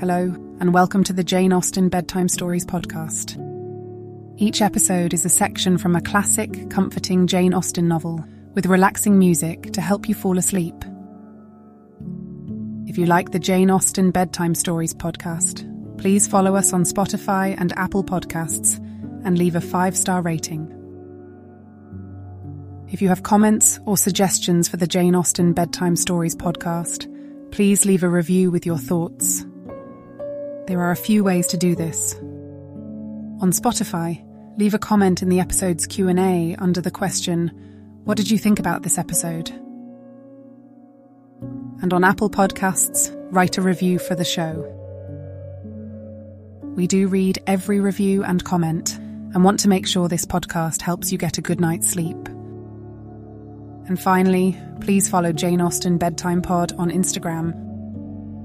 Hello, and welcome to the Jane Austen Bedtime Stories podcast. Each episode is a section from a classic, comforting Jane Austen novel with relaxing music to help you fall asleep. If you like the Jane Austen Bedtime Stories podcast, please follow us on Spotify and Apple Podcasts and leave a five star rating. If you have comments or suggestions for the Jane Austen Bedtime Stories podcast, please leave a review with your thoughts. There are a few ways to do this. On Spotify, leave a comment in the episode's Q&A under the question, what did you think about this episode? And on Apple Podcasts, write a review for the show. We do read every review and comment and want to make sure this podcast helps you get a good night's sleep. And finally, please follow Jane Austen Bedtime Pod on Instagram.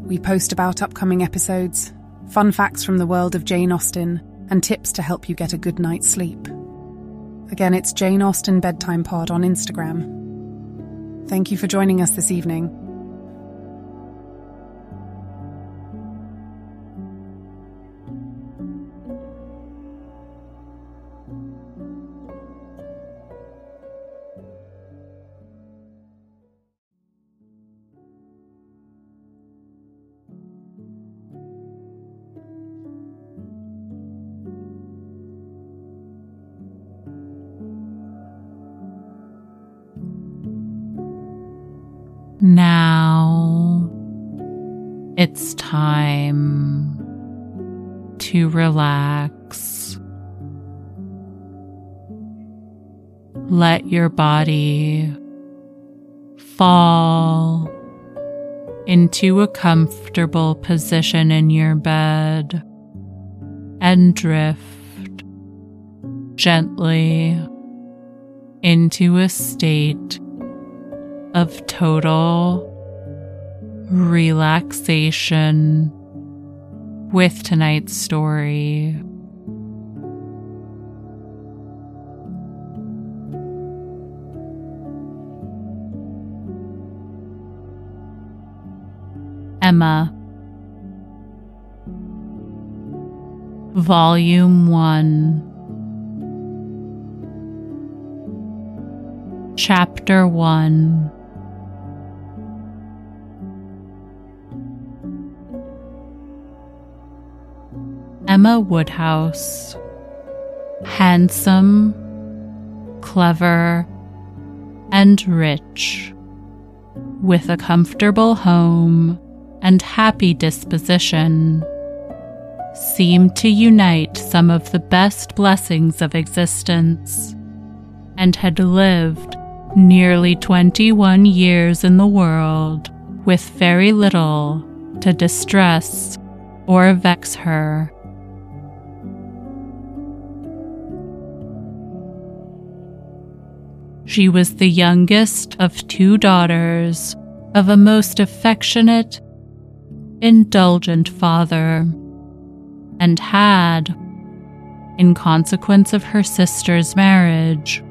We post about upcoming episodes, fun facts from the world of Jane Austen, and tips to help you get a good night's sleep. Again, it's Jane Austen Bedtime Pod on Instagram. Thank you for joining us this evening. Now it's time to relax. Let your body fall into a comfortable position in your bed and drift gently into a state of total relaxation with tonight's story. Emma, Volume 1, Chapter 1 Emma Woodhouse. Handsome, clever, and rich, with a comfortable home and happy disposition, seemed to unite some of the best blessings of existence, and had lived nearly 21 years in the world with very little to distress or vex her. She was the youngest of two daughters of a most affectionate, indulgent father, and had, in consequence of her sister's marriage,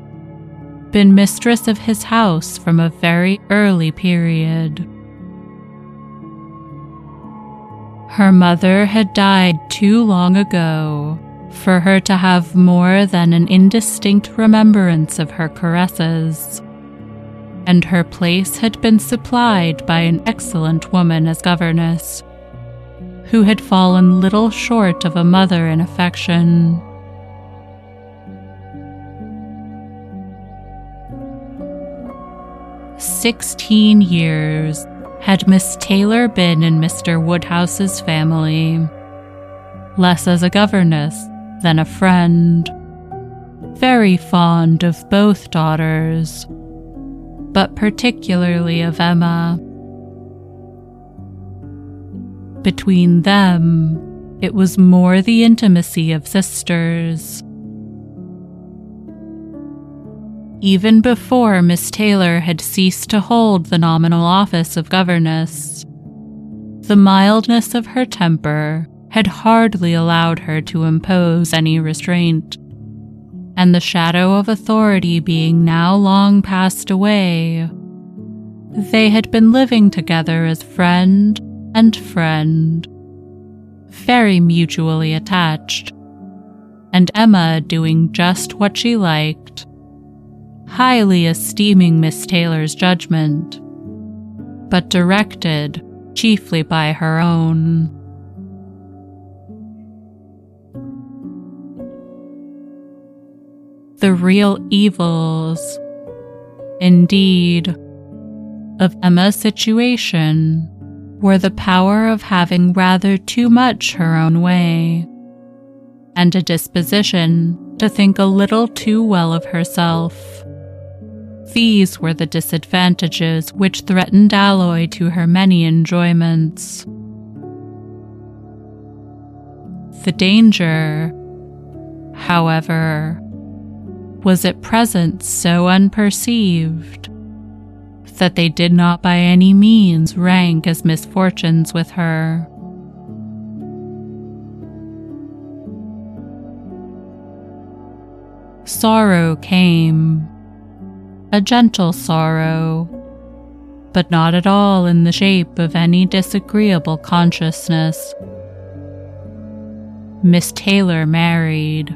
been mistress of his house from a very early period. Her mother had died too long ago for her to have more than an indistinct remembrance of her caresses, and her place had been supplied by an excellent woman as governess, who had fallen little short of a mother in affection. Sixteen years had Miss Taylor been in Mr. Woodhouse's family, less as a governess than a friend. Very fond of both daughters, but particularly of Emma. Between them, it was more the intimacy of sisters. Even before Miss Taylor had ceased to hold the nominal office of governess, the mildness of her temper had hardly allowed her to impose any restraint. And the shadow of authority being now long passed away, they had been living together as friend and friend, very mutually attached, and Emma doing just what she liked, highly esteeming Miss Taylor's judgment, but directed chiefly by her own. The real evils, indeed, of Emma's situation were the power of having rather too much her own way, and a disposition to think a little too well of herself. These were the disadvantages which threatened alloy to her many enjoyments. The danger, however, was at present so unperceived that they did not by any means rank as misfortunes with her. Sorrow came, a gentle sorrow, but not at all in the shape of any disagreeable consciousness. Miss Taylor married.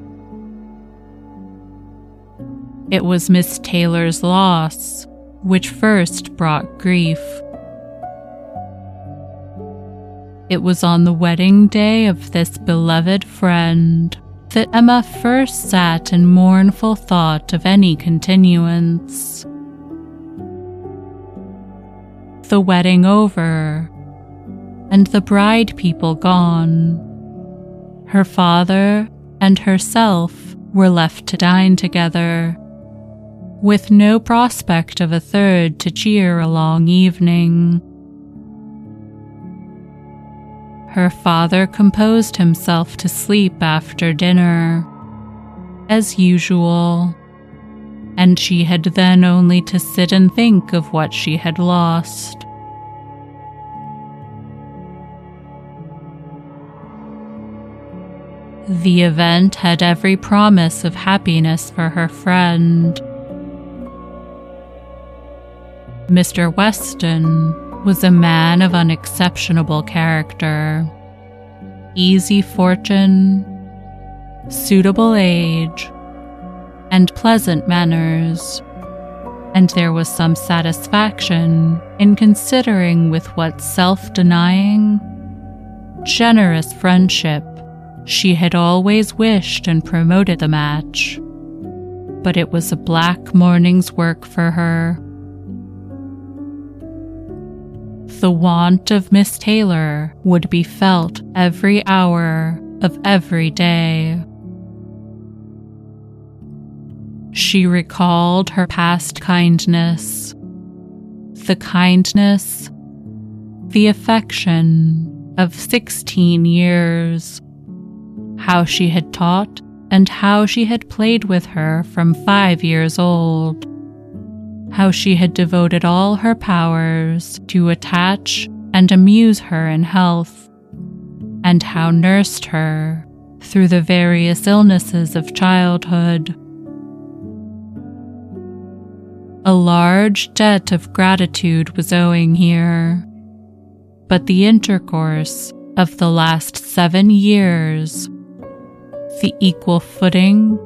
It was Miss Taylor's loss which first brought grief. It was on the wedding day of this beloved friend that Emma first sat in mournful thought of any continuance. The wedding over, and the bride people gone, her father and herself were left to dine together with no prospect of a third to cheer a long evening. Her father composed himself to sleep after dinner, as usual, and she had then only to sit and think of what she had lost. The event had every promise of happiness for her friend. Mr. Weston was a man of unexceptionable character, easy fortune, suitable age, and pleasant manners, and there was some satisfaction in considering with what self denying, generous friendship she had always wished and promoted the match. But it was a black morning's work for her the want of Miss Taylor would be felt every hour of every day. She recalled her past kindness, the kindness, the affection of 16 years, how she had taught and how she had played with her from five years old how she had devoted all her powers to attach and amuse her in health, and how nursed her through the various illnesses of childhood. A large debt of gratitude was owing here, but the intercourse of the last seven years, the equal footing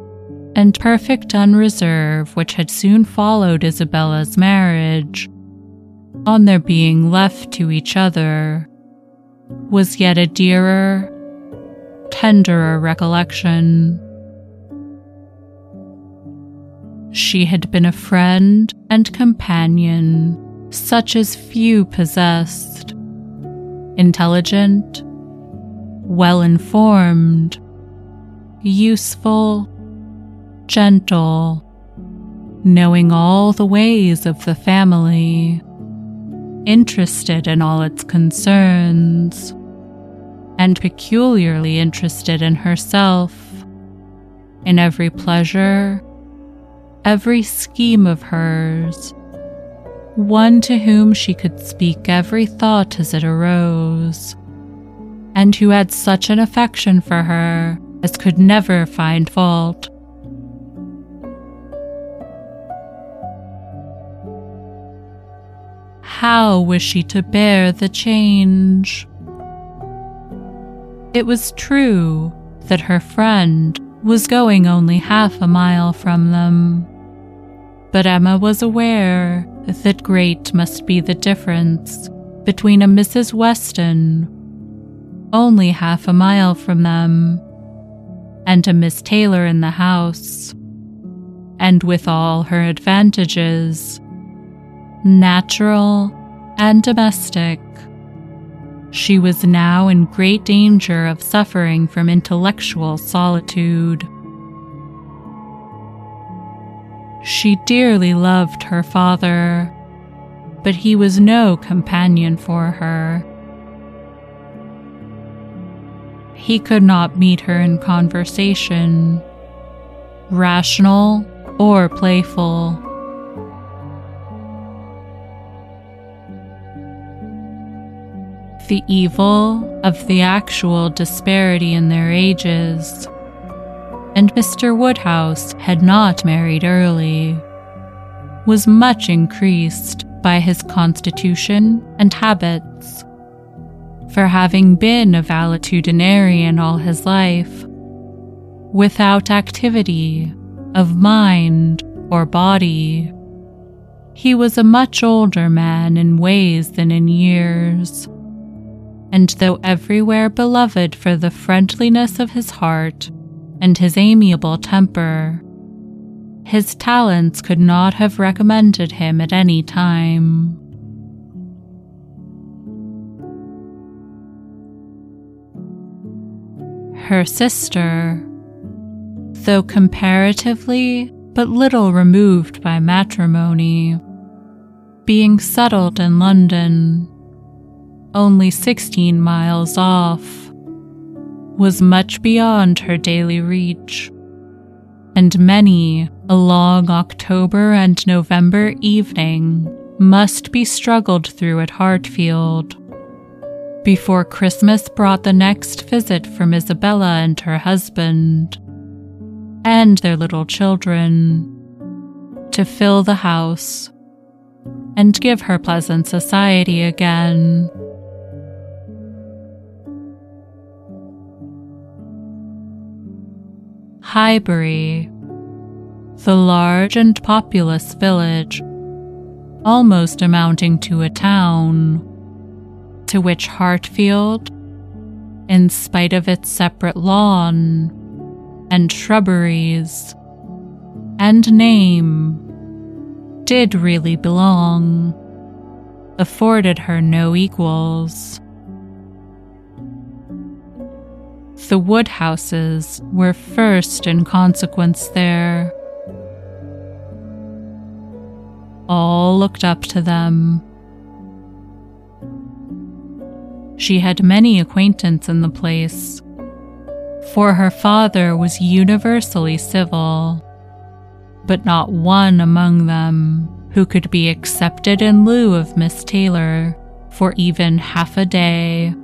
and perfect unreserve which had soon followed Isabella's marriage, on their being left to each other, was yet a dearer, tenderer recollection. She had been a friend and companion such as few possessed, intelligent, well informed, useful, gentle, knowing all the ways of the family, interested in all its concerns, and peculiarly interested in herself, in every pleasure, every scheme of hers, one to whom she could speak every thought as it arose, and who had such an affection for her as could never find fault. How was she to bear the change? It was true that her friend was going only half a mile from them. But Emma was aware that great must be the difference between a Mrs. Weston, only half a mile from them, and a Miss Taylor in the house, and with all her advantages, natural and domestic. She was now in great danger of suffering from intellectual solitude. She dearly loved her father, but he was no companion for her. He could not meet her in conversation, rational or playful. The evil of the actual disparity in their ages and Mr. Woodhouse had not married early, was much increased by his constitution and habits. For having been a valetudinarian all his life, without activity of mind or body, he was a much older man in ways than in years. And though everywhere beloved for the friendliness of his heart and his amiable temper. His talents could not have recommended him at any time. Her sister, though comparatively but little removed by matrimony, being settled in London, only 16 miles off, was much beyond her daily reach, and many a long October and November evening must be struggled through at Hartfield before Christmas brought the next visit from Isabella and her husband and their little children to fill the house and give her pleasant society again. Highbury, the large and populous village, almost amounting to a town, to which Hartfield, in spite of its separate lawn and shrubberies and name, did really belong, afforded her no equals. The Woodhouses were first in consequence there. All looked up to them. She had many acquaintance in the place, for her father was universally civil, but not one among them who could be accepted in lieu of Miss Taylor for even half a day.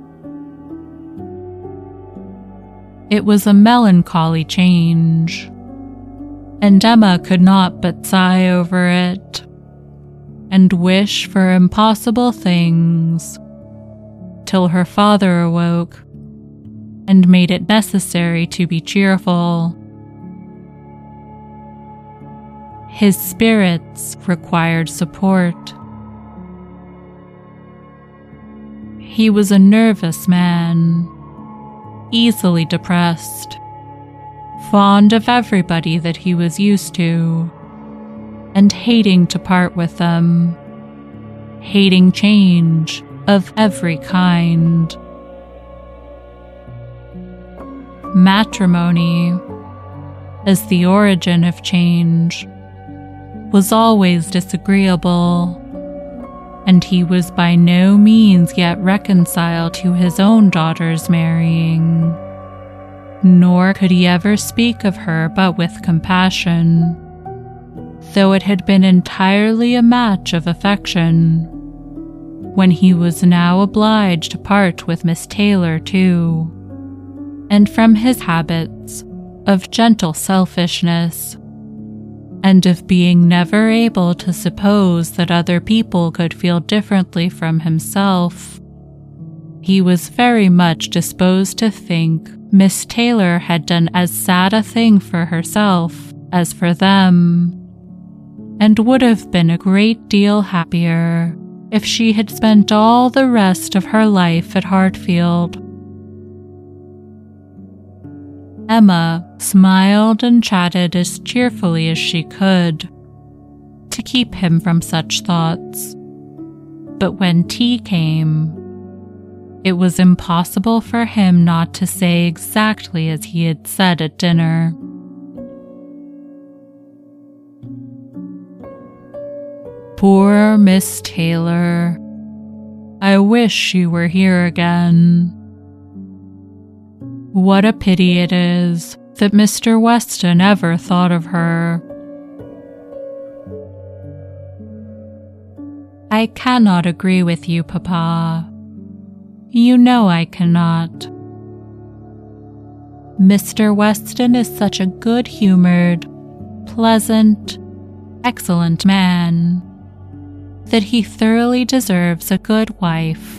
It was a melancholy change, and Emma could not but sigh over it and wish for impossible things till her father awoke and made it necessary to be cheerful. His spirits required support. He was a nervous man easily depressed, fond of everybody that he was used to, and hating to part with them, hating change of every kind. Matrimony, as the origin of change, was always disagreeable and he was by no means yet reconciled to his own daughter's marrying. Nor could he ever speak of her but with compassion, though it had been entirely a match of affection. When he was now obliged to part with Miss Taylor, too, and from his habits of gentle selfishness and of being never able to suppose that other people could feel differently from himself. he was very much disposed to think Miss Taylor had done as sad a thing for herself as for them, and would have been a great deal happier if she had spent all the rest of her life at Hartfield. Emma smiled and chatted as cheerfully as she could to keep him from such thoughts. But when tea came, it was impossible for him not to say exactly as he had said at dinner. Poor Miss Taylor. I wish she were here again. What a pity it is that Mr. Weston ever thought of her. I cannot agree with you, Papa. You know I cannot. Mr. Weston is such a good humored, pleasant, excellent man that he thoroughly deserves a good wife.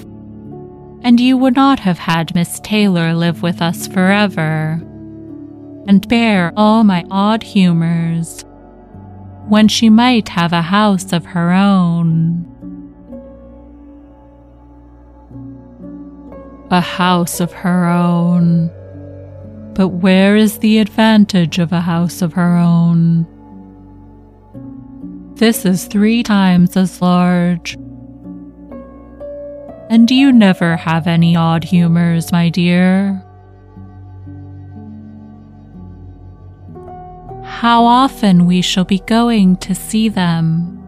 And you would not have had Miss Taylor live with us forever and bear all my odd humors when she might have a house of her own. A house of her own. But where is the advantage of a house of her own? This is three times as large. And you never have any odd humors, my dear. How often we shall be going to see them,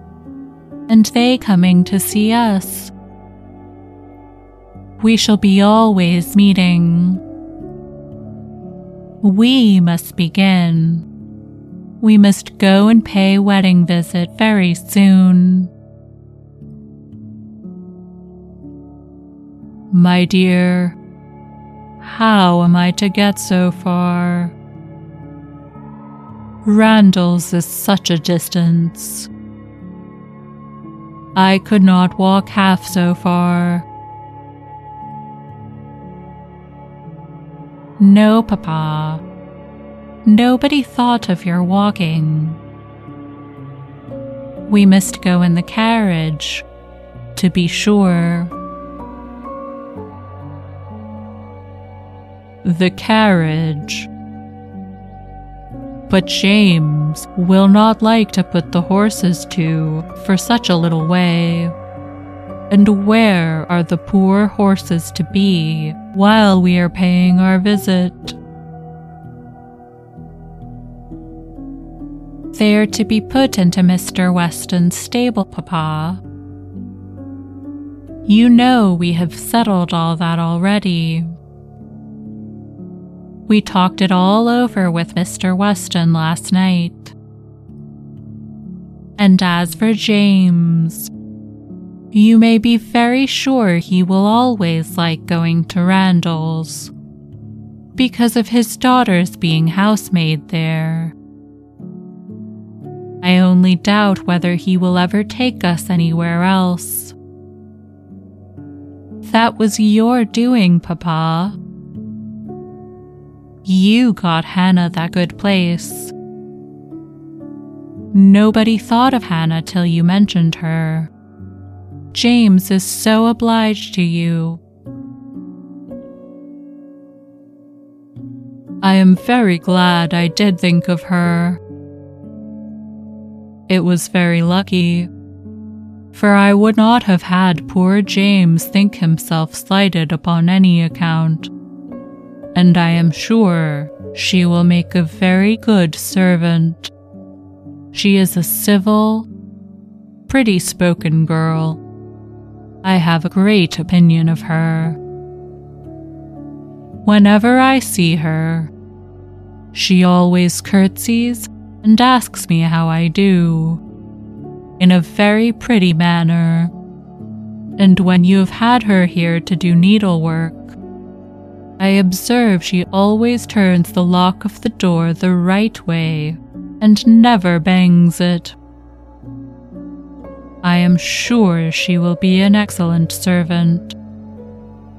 and they coming to see us. We shall be always meeting. We must begin. We must go and pay wedding visit very soon. My dear, how am I to get so far? Randalls is such a distance. I could not walk half so far. No, Papa. Nobody thought of your walking. We must go in the carriage, to be sure. The carriage. But James will not like to put the horses to for such a little way. And where are the poor horses to be while we are paying our visit? They are to be put into Mr. Weston's stable, Papa. You know we have settled all that already. We talked it all over with Mr. Weston last night. And as for James, you may be very sure he will always like going to Randalls because of his daughter's being housemaid there. I only doubt whether he will ever take us anywhere else. That was your doing, Papa. You got Hannah that good place. Nobody thought of Hannah till you mentioned her. James is so obliged to you. I am very glad I did think of her. It was very lucky, for I would not have had poor James think himself slighted upon any account, and I am sure she will make a very good servant. She is a civil, pretty spoken girl. I have a great opinion of her. Whenever I see her, she always curtsies and asks me how I do, in a very pretty manner. And when you have had her here to do needlework, I observe she always turns the lock of the door the right way and never bangs it. I am sure she will be an excellent servant,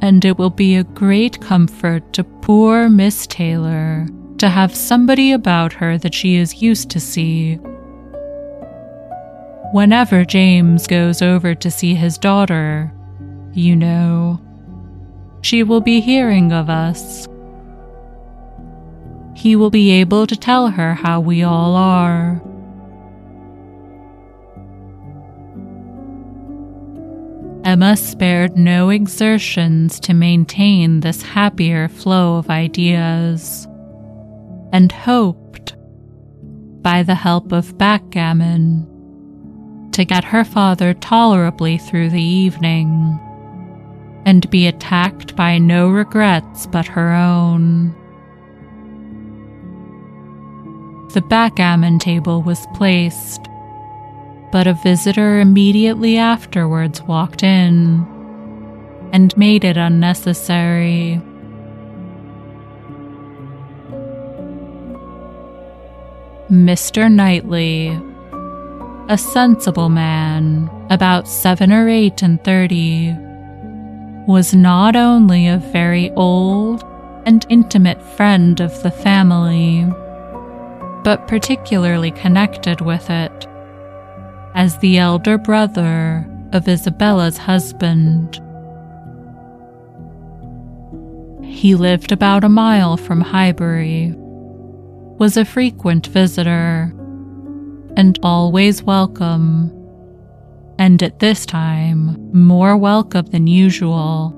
and it will be a great comfort to poor Miss Taylor to have somebody about her that she is used to see. Whenever James goes over to see his daughter, you know, she will be hearing of us. He will be able to tell her how we all are. Emma spared no exertions to maintain this happier flow of ideas, and hoped, by the help of backgammon, to get her father tolerably through the evening, and be attacked by no regrets but her own. The backgammon table was placed but a visitor immediately afterwards walked in and made it unnecessary. Mr. Knightley, a sensible man, about seven or eight and thirty, was not only a very old and intimate friend of the family, but particularly connected with it as the elder brother of Isabella's husband. He lived about a mile from Highbury, was a frequent visitor, and always welcome, and at this time more welcome than usual,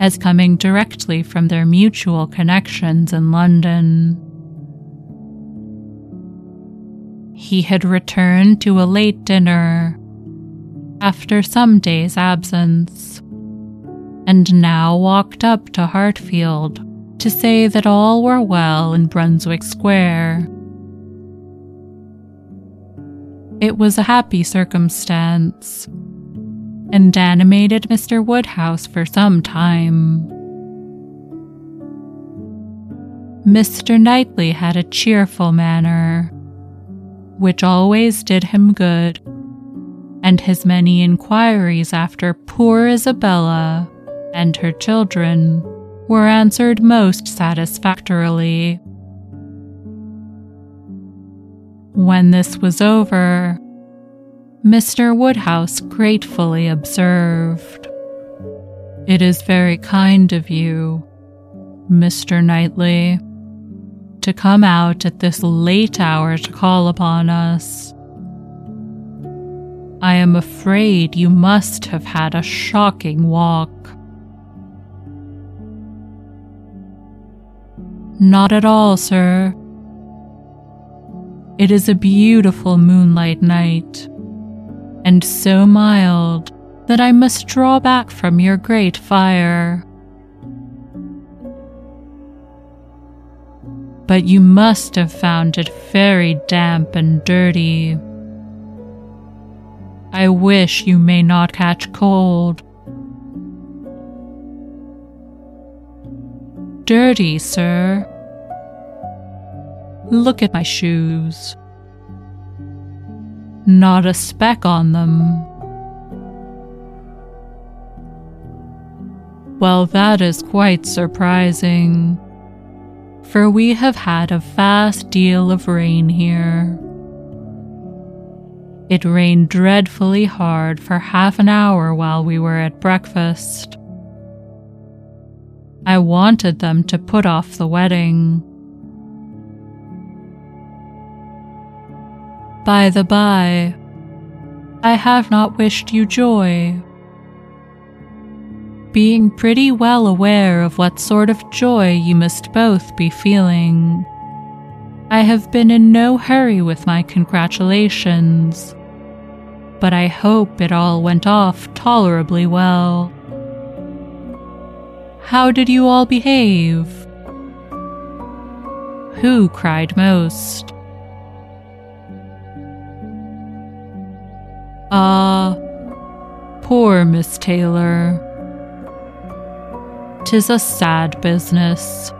as coming directly from their mutual connections in London. He had returned to a late dinner after some days' absence, and now walked up to Hartfield to say that all were well in Brunswick Square. It was a happy circumstance, and animated Mr. Woodhouse for some time. Mr. Knightley had a cheerful manner which always did him good, and his many inquiries after poor Isabella and her children were answered most satisfactorily. When this was over, Mr. Woodhouse gratefully observed, It is very kind of you, Mr. Knightley to come out at this late hour to call upon us. I am afraid you must have had a shocking walk. Not at all, sir. It is a beautiful moonlight night, and so mild that I must draw back from your great fire. but you must have found it very damp and dirty. I wish you may not catch cold. Dirty, sir. Look at my shoes. Not a speck on them. Well, that is quite surprising for we have had a vast deal of rain here. It rained dreadfully hard for half an hour while we were at breakfast. I wanted them to put off the wedding. By the by, I have not wished you joy being pretty well aware of what sort of joy you must both be feeling. I have been in no hurry with my congratulations, but I hope it all went off tolerably well. How did you all behave? Who cried most? Ah, poor Miss Taylor. 'Tis a sad business.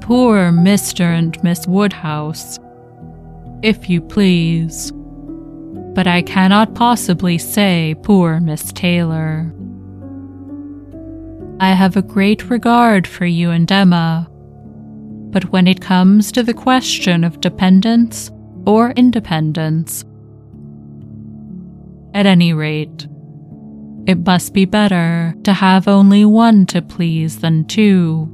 Poor Mr. and Miss Woodhouse, if you please. but I cannot possibly say poor Miss Taylor. I have a great regard for you and Emma, but when it comes to the question of dependence or independence, at any rate, it must be better to have only one to please than two.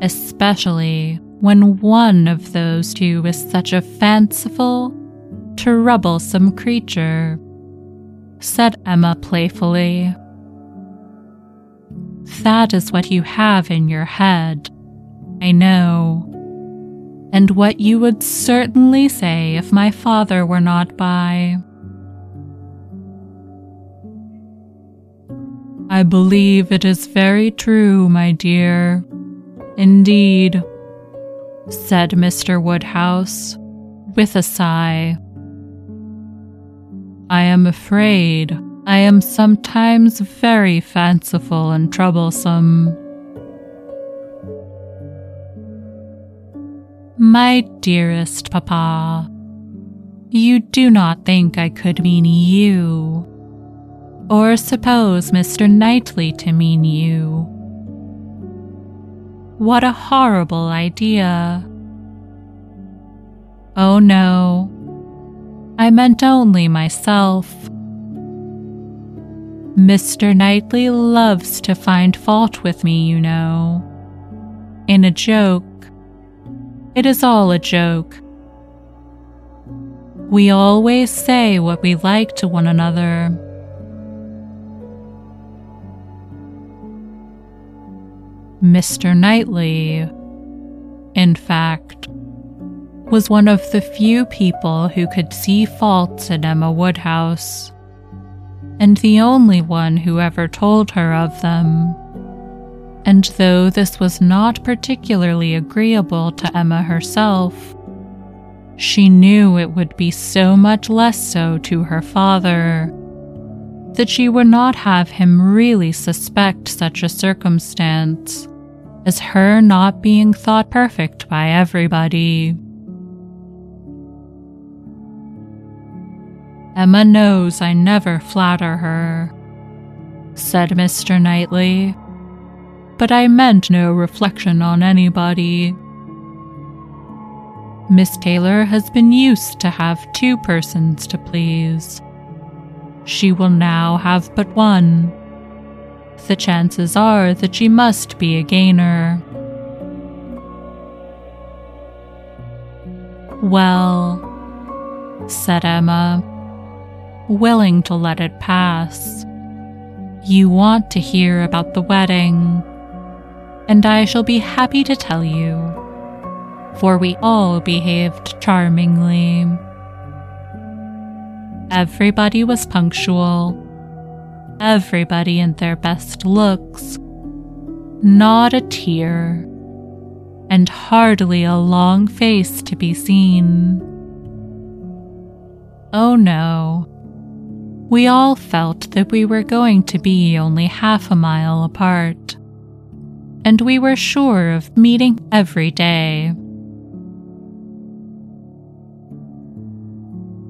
Especially when one of those two is such a fanciful, troublesome creature said Emma playfully. That is what you have in your head, I know, and what you would certainly say if my father were not by. I believe it is very true, my dear. Indeed, said Mr. Woodhouse with a sigh. I am afraid I am sometimes very fanciful and troublesome. My dearest papa, you do not think I could mean you, or suppose Mr. Knightley to mean you. What a horrible idea! Oh no, I meant only myself. Mr. Knightley loves to find fault with me, you know. In a joke. It is all a joke. We always say what we like to one another. Mr. Knightley, in fact, was one of the few people who could see faults in Emma Woodhouse, and the only one who ever told her of them. And though this was not particularly agreeable to Emma herself, she knew it would be so much less so to her father that she would not have him really suspect such a circumstance as her not being thought perfect by everybody. Emma knows I never flatter her, said Mr. Knightley, but I meant no reflection on anybody. Miss Taylor has been used to have two persons to please. She will now have but one. The chances are that she must be a gainer. Well, said Emma, willing to let it pass. You want to hear about the wedding, and I shall be happy to tell you, for we all behaved charmingly. Everybody was punctual, everybody in their best looks, not a tear, and hardly a long face to be seen. Oh no, we all felt that we were going to be only half a mile apart, and we were sure of meeting every day.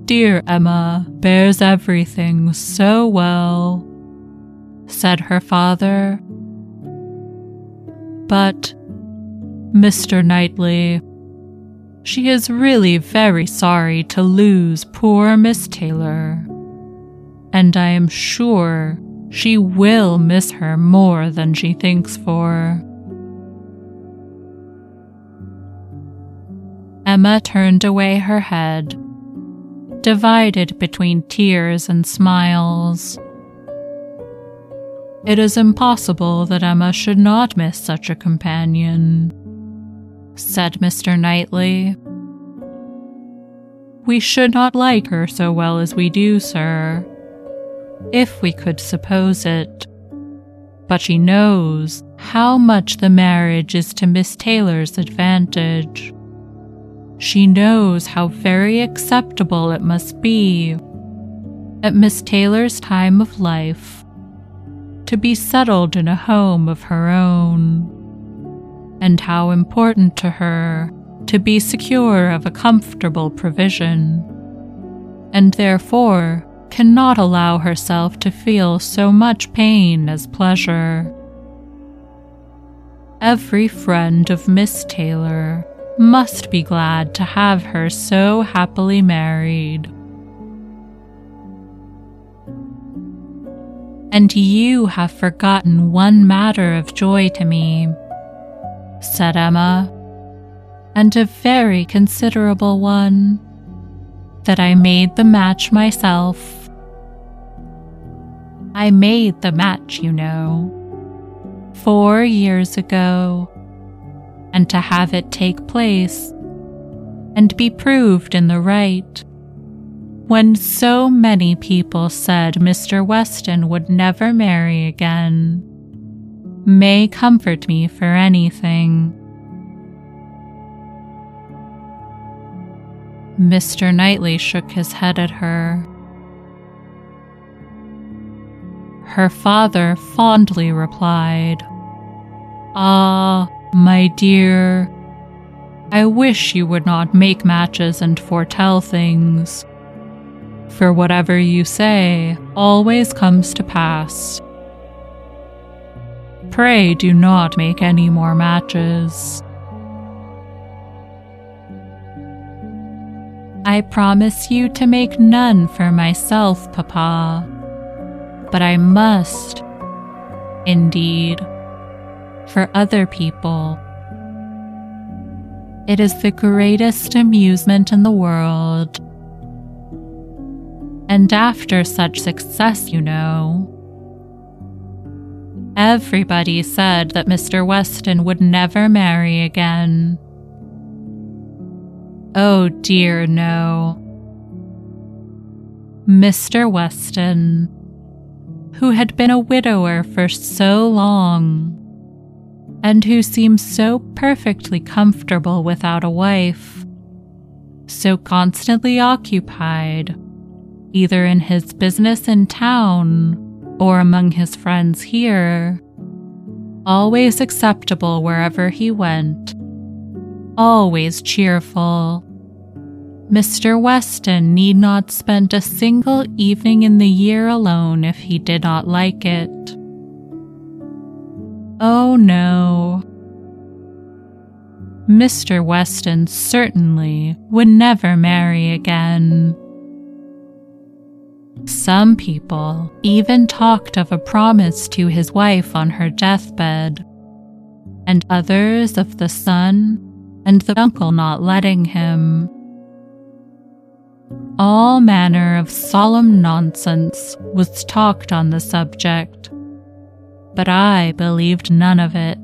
Dear Emma bears everything so well, said her father. But, Mr. Knightley, she is really very sorry to lose poor Miss Taylor and I am sure she will miss her more than she thinks for. Emma turned away her head, divided between tears and smiles. It is impossible that Emma should not miss such a companion, said Mr. Knightley. We should not like her so well as we do, sir if we could suppose it. But she knows how much the marriage is to Miss Taylor's advantage. She knows how very acceptable it must be at Miss Taylor's time of life to be settled in a home of her own, and how important to her to be secure of a comfortable provision, and therefore cannot allow herself to feel so much pain as pleasure. Every friend of Miss Taylor must be glad to have her so happily married. And you have forgotten one matter of joy to me, said Emma, and a very considerable one that I made the match myself. I made the match, you know, four years ago and to have it take place and be proved in the right. When so many people said Mr. Weston would never marry again, may comfort me for anything. Mr. Knightley shook his head at her. Her father fondly replied, Ah, my dear, I wish you would not make matches and foretell things. For whatever you say always comes to pass. Pray do not make any more matches. I promise you to make none for myself, Papa, but I must, indeed for other people. It is the greatest amusement in the world. And after such success, you know, everybody said that Mr. Weston would never marry again. Oh dear, no. Mr. Weston, who had been a widower for so long, and who seemed so perfectly comfortable without a wife, so constantly occupied, either in his business in town or among his friends here, always acceptable wherever he went, always cheerful. Mr. Weston need not spend a single evening in the year alone if he did not like it. Oh no. Mr. Weston certainly would never marry again. Some people even talked of a promise to his wife on her deathbed, and others of the son and the uncle not letting him. All manner of solemn nonsense was talked on the subject but I believed none of it.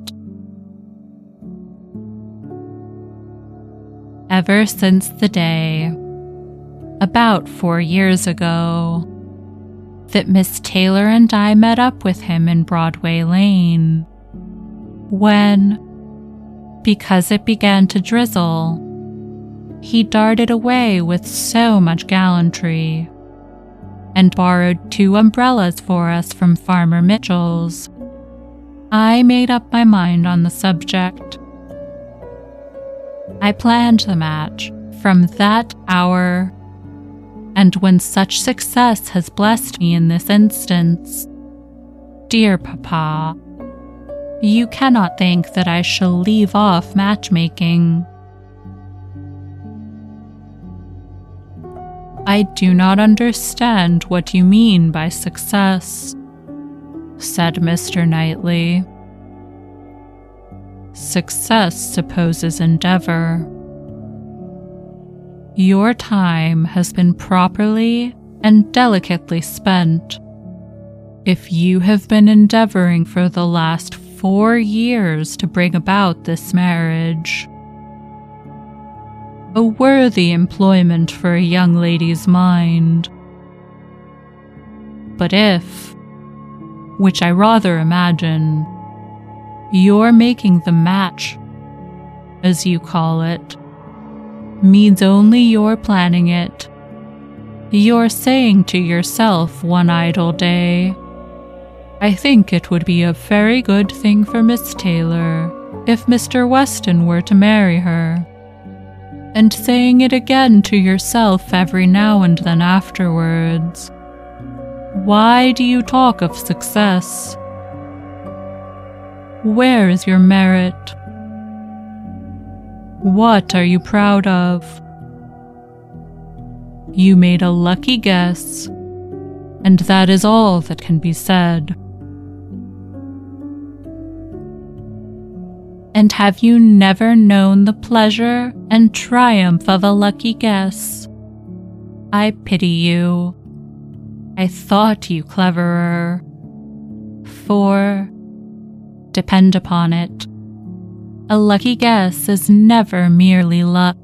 Ever since the day, about four years ago, that Miss Taylor and I met up with him in Broadway Lane, when, because it began to drizzle, he darted away with so much gallantry and borrowed two umbrellas for us from Farmer Mitchell's I made up my mind on the subject. I planned the match from that hour, and when such success has blessed me in this instance, dear Papa, you cannot think that I shall leave off matchmaking. I do not understand what you mean by success said Mr. Knightley. Success supposes endeavor. Your time has been properly and delicately spent. If you have been endeavoring for the last four years to bring about this marriage, a worthy employment for a young lady's mind. But if, which I rather imagine you're making the match, as you call it, means only you're planning it. You're saying to yourself one idle day, I think it would be a very good thing for Miss Taylor if Mr. Weston were to marry her. And saying it again to yourself every now and then afterwards. Why do you talk of success? Where is your merit? What are you proud of? You made a lucky guess, and that is all that can be said. And have you never known the pleasure and triumph of a lucky guess? I pity you. I thought you cleverer. For, depend upon it, a lucky guess is never merely luck.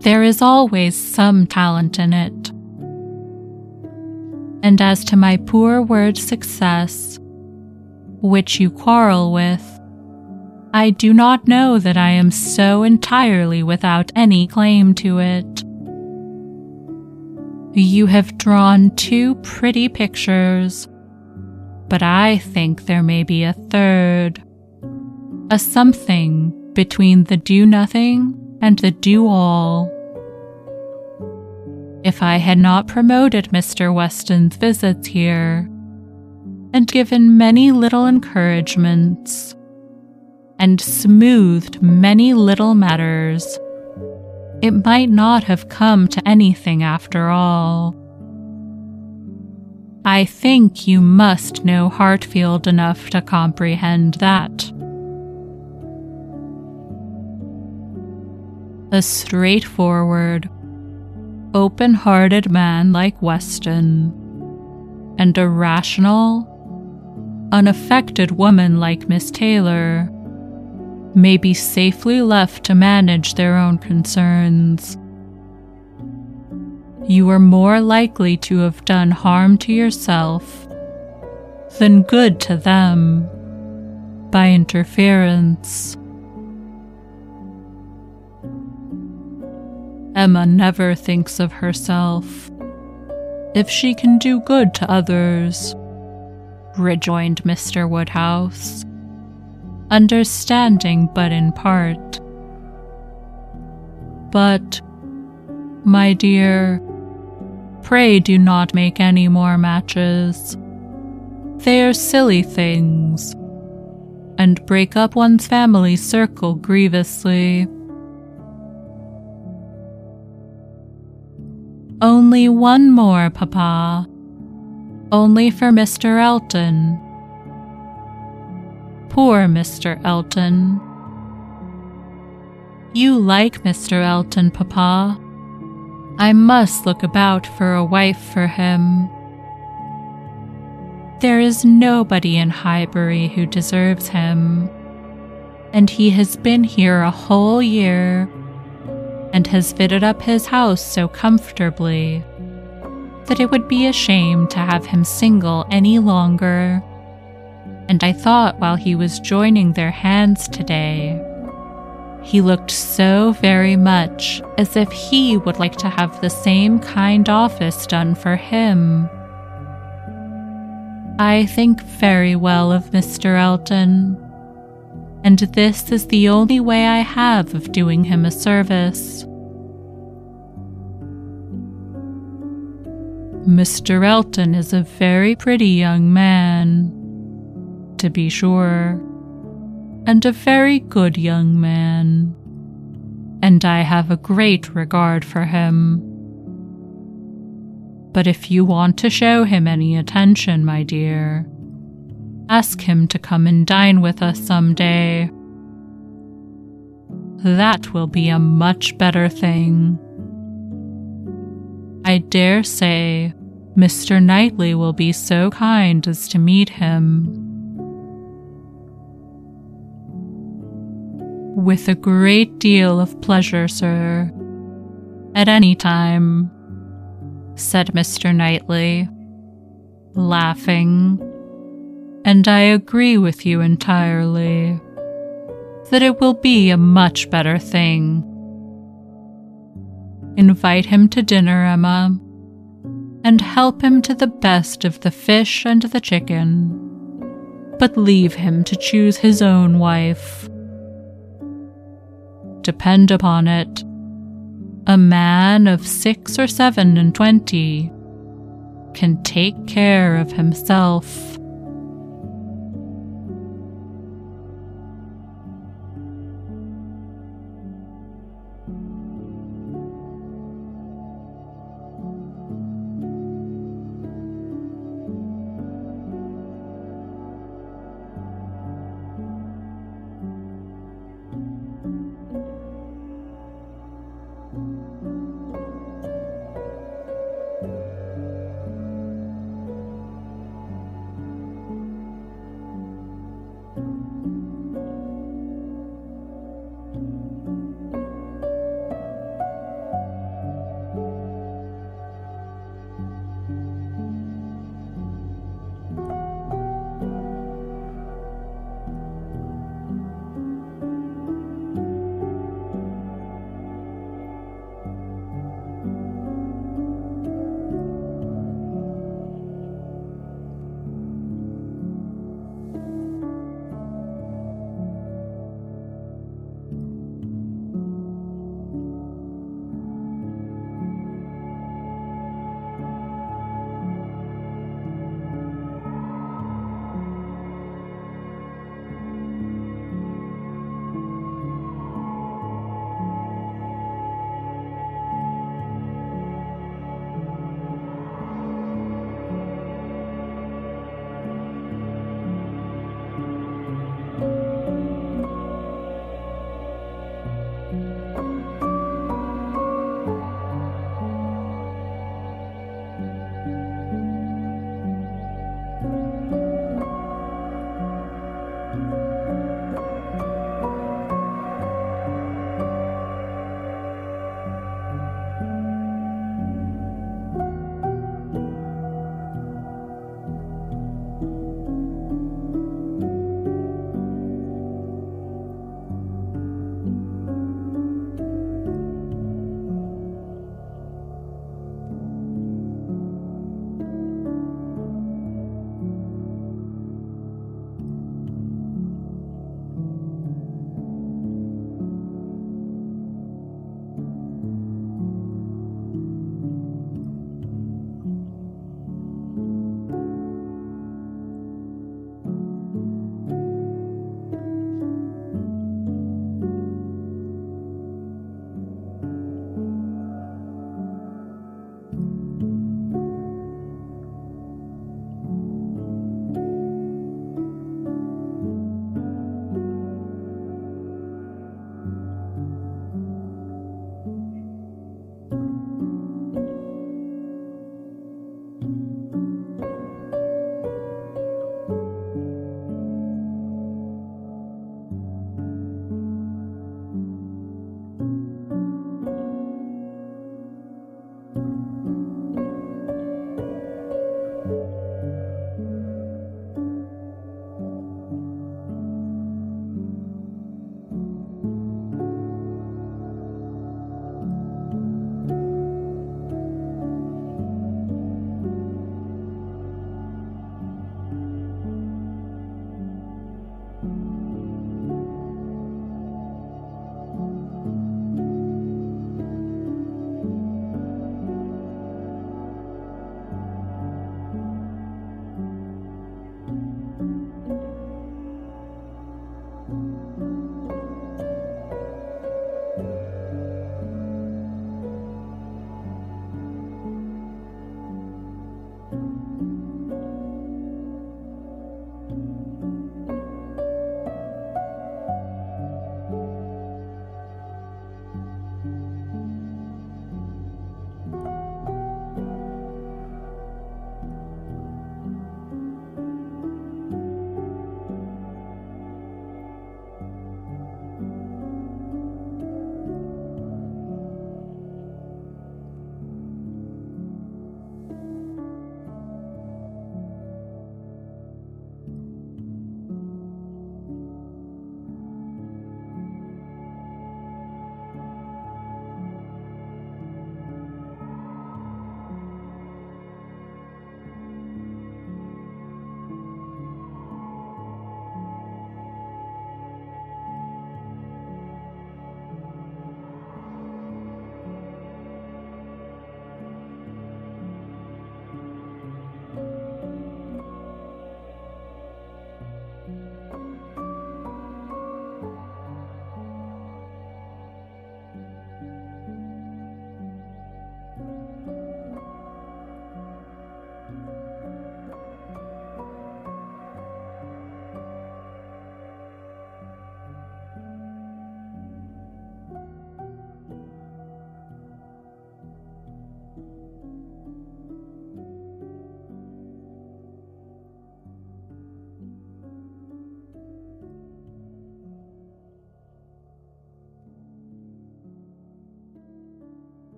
There is always some talent in it. And as to my poor word success, which you quarrel with, I do not know that I am so entirely without any claim to it. You have drawn two pretty pictures, but I think there may be a third, a something between the do nothing and the do all. If I had not promoted Mr. Weston's visits here, and given many little encouragements, and smoothed many little matters, it might not have come to anything after all. I think you must know Hartfield enough to comprehend that. A straightforward, open hearted man like Weston, and a rational, unaffected woman like Miss Taylor may be safely left to manage their own concerns. You are more likely to have done harm to yourself than good to them by interference. Emma never thinks of herself. If she can do good to others, rejoined Mr. Woodhouse, understanding but in part. But, my dear, pray do not make any more matches. They are silly things, and break up one's family circle grievously. Only one more, Papa only for Mr. Elton. Poor Mr. Elton. You like Mr. Elton, Papa. I must look about for a wife for him. There is nobody in Highbury who deserves him, and he has been here a whole year and has fitted up his house so comfortably that it would be a shame to have him single any longer. And I thought while he was joining their hands today, he looked so very much as if he would like to have the same kind office done for him. I think very well of Mr. Elton, and this is the only way I have of doing him a service. Mr. Elton is a very pretty young man, to be sure, and a very good young man, and I have a great regard for him. But if you want to show him any attention, my dear, ask him to come and dine with us some day. That will be a much better thing. I dare say Mr. Knightley will be so kind as to meet him. With a great deal of pleasure, sir. At any time, said Mr. Knightley, laughing. And I agree with you entirely that it will be a much better thing Invite him to dinner, Emma, and help him to the best of the fish and the chicken, but leave him to choose his own wife. depend upon it. A man of six or seven and twenty can take care of himself.